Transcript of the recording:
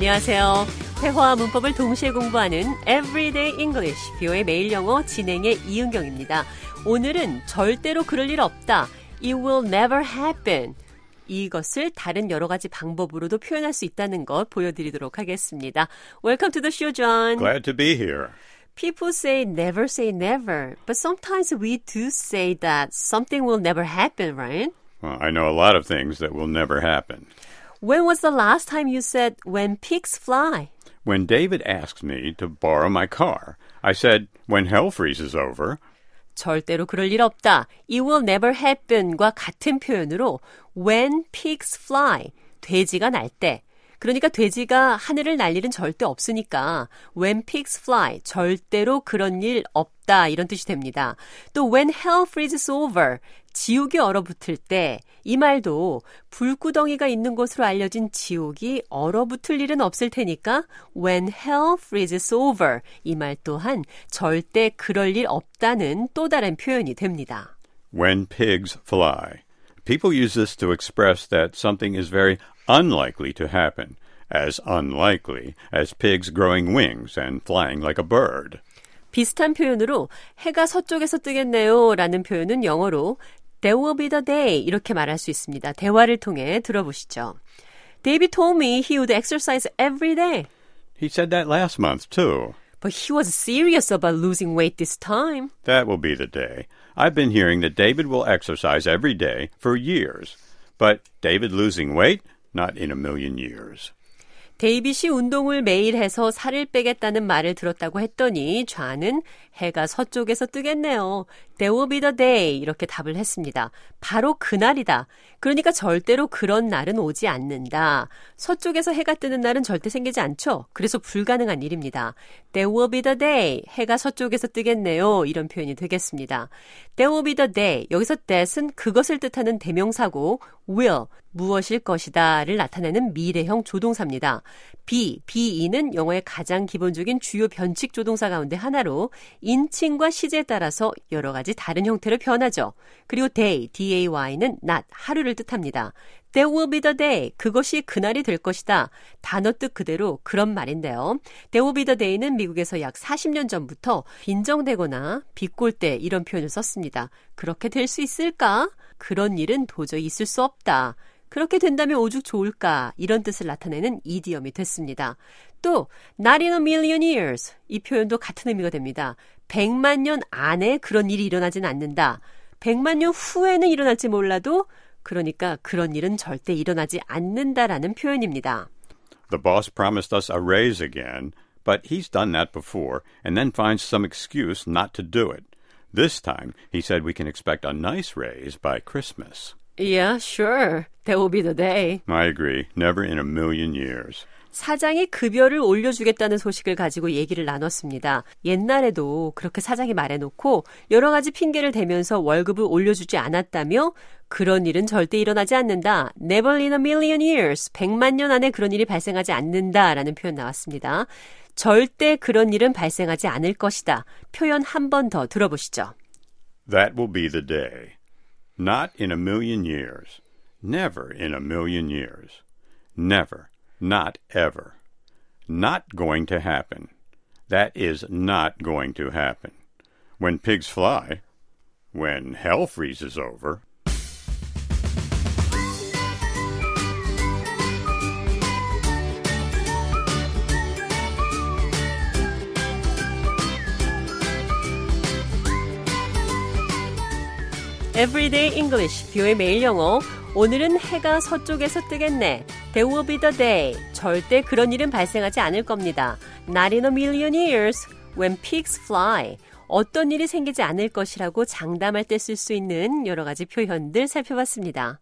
안녕하세요. 회화와 문법을 동시에 공부하는 Everyday English, 뷰의 매일 영어 진행의 이은경입니다. 오늘은 절대로 그럴 일 없다. It will never happen. 이것을 다른 여러 가지 방법으로도 표현할 수 있다는 것 보여드리도록 하겠습니다. Welcome to the show, John. Glad to be here. People say never say never, but sometimes we do say that something will never happen, right? Well, I know a lot of things that will never happen. When was the last time you said when pigs fly? When David asked me to borrow my car, I said, when hell freezes over, 절대로 그럴 일 없다. It will never happen과 같은 표현으로 when pigs fly, 돼지가 날 때. 그러니까 돼지가 하늘을 날 일은 절대 없으니까 when pigs fly, 절대로 그런 일 없다 이런 뜻이 됩니다. 또 when hell freezes over, 지옥이 얼어붙을 때 이 말도 불구덩이가 있는 곳으로 알려진 지옥이 얼어붙을 일은 없을 테니까 when hell freezes over 이 말 또한 절대 그럴 일 없다는 또 다른 표현이 됩니다. when pigs fly. People use this to express that something is very unlikely to happen, as unlikely as pigs growing wings and flying like a bird. 비슷한 표현으로 해가 서쪽에서 뜨겠네요 라는 표현은 영어로 There will be the day 이렇게 말할 수 있습니다. 대화를 통해 들어보시죠. David told me he would exercise every day. He said that last month, too. But he was serious about losing weight this time. That will be the day. I've been hearing that David will exercise every day for years. But David losing weight? Not in a million years. 데이빗이 운동을 매일 해서 살을 빼겠다는 말을 들었다고 했더니 좌는 해가 서쪽에서 뜨겠네요. There will be the day 이렇게 답을 했습니다. 바로 그날이다. 그러니까 절대로 그런 날은 오지 않는다. 서쪽에서 해가 뜨는 날은 절대 생기지 않죠. 그래서 불가능한 일입니다. There will be the day. 해가 서쪽에서 뜨겠네요. 이런 표현이 되겠습니다. There will be the day. 여기서 that은 그것을 뜻하는 대명사고 will 무엇일 것이다를 나타내는 미래형 조동사입니다. be, be는 영어의 가장 기본적인 주요 변칙 조동사 가운데 하나로 인칭과 시제에 따라서 여러 가지 다른 형태로 변하죠. 그리고 day, day는 낮, 하루를 뜻합니다. There will be the day. 그것이 그날이 될 것이다. 단어 뜻 그대로 그런 말인데요. There will be the day는 미국에서 약 40년 전부터 빈정되거나 비꼴 때 이런 표현을 썼습니다. 그렇게 될 수 있을까? 그런 일은 도저히 있을 수 없다. 그렇게 된다면 오죽 좋을까 이런 뜻을 나타내는 이디엄이 됐습니다. 또 not in a million years 이 표현도 같은 의미가 됩니다. 100만 년 안에 그런 일이 일어나진 않는다. 100만 년 후에는 일어날지 몰라도 그러니까 그런 일은 절대 일어나지 않는다라는 표현입니다. The boss promised us a raise again, but he's done that before and then finds some excuse not to do it. This time, he said we can expect a nice raise by Christmas. Yeah, sure. That will be the day. I agree. Never in a million years. 사장이 급여를 올려주겠다는 소식을 가지고 얘기를 나눴습니다. 옛날에도 그렇게 사장이 말해놓고 여러 가지 핑계를 대면서 월급을 올려주지 않았다며 그런 일은 절대 일어나지 않는다. Never in a million years. 100만 년 안에 그런 일이 발생하지 않는다. 라는 표현 나왔습니다. 절대 그런 일은 발생하지 않을 것이다. 표현 한 번 더 들어보시죠. That will be the day. Not in a million years. Never in a million years. Never. Not ever. Not going to happen. That is not going to happen. When pigs fly, when hell freezes over, Everyday English, 뷰의 매일 영어. 오늘은 해가 서쪽에서 뜨겠네. There will be the day. 절대 그런 일은 발생하지 않을 겁니다. Not in a million years. When pigs fly. 어떤 일이 생기지 않을 것이라고 장담할 때 쓸 수 있는 여러 가지 표현들 살펴봤습니다.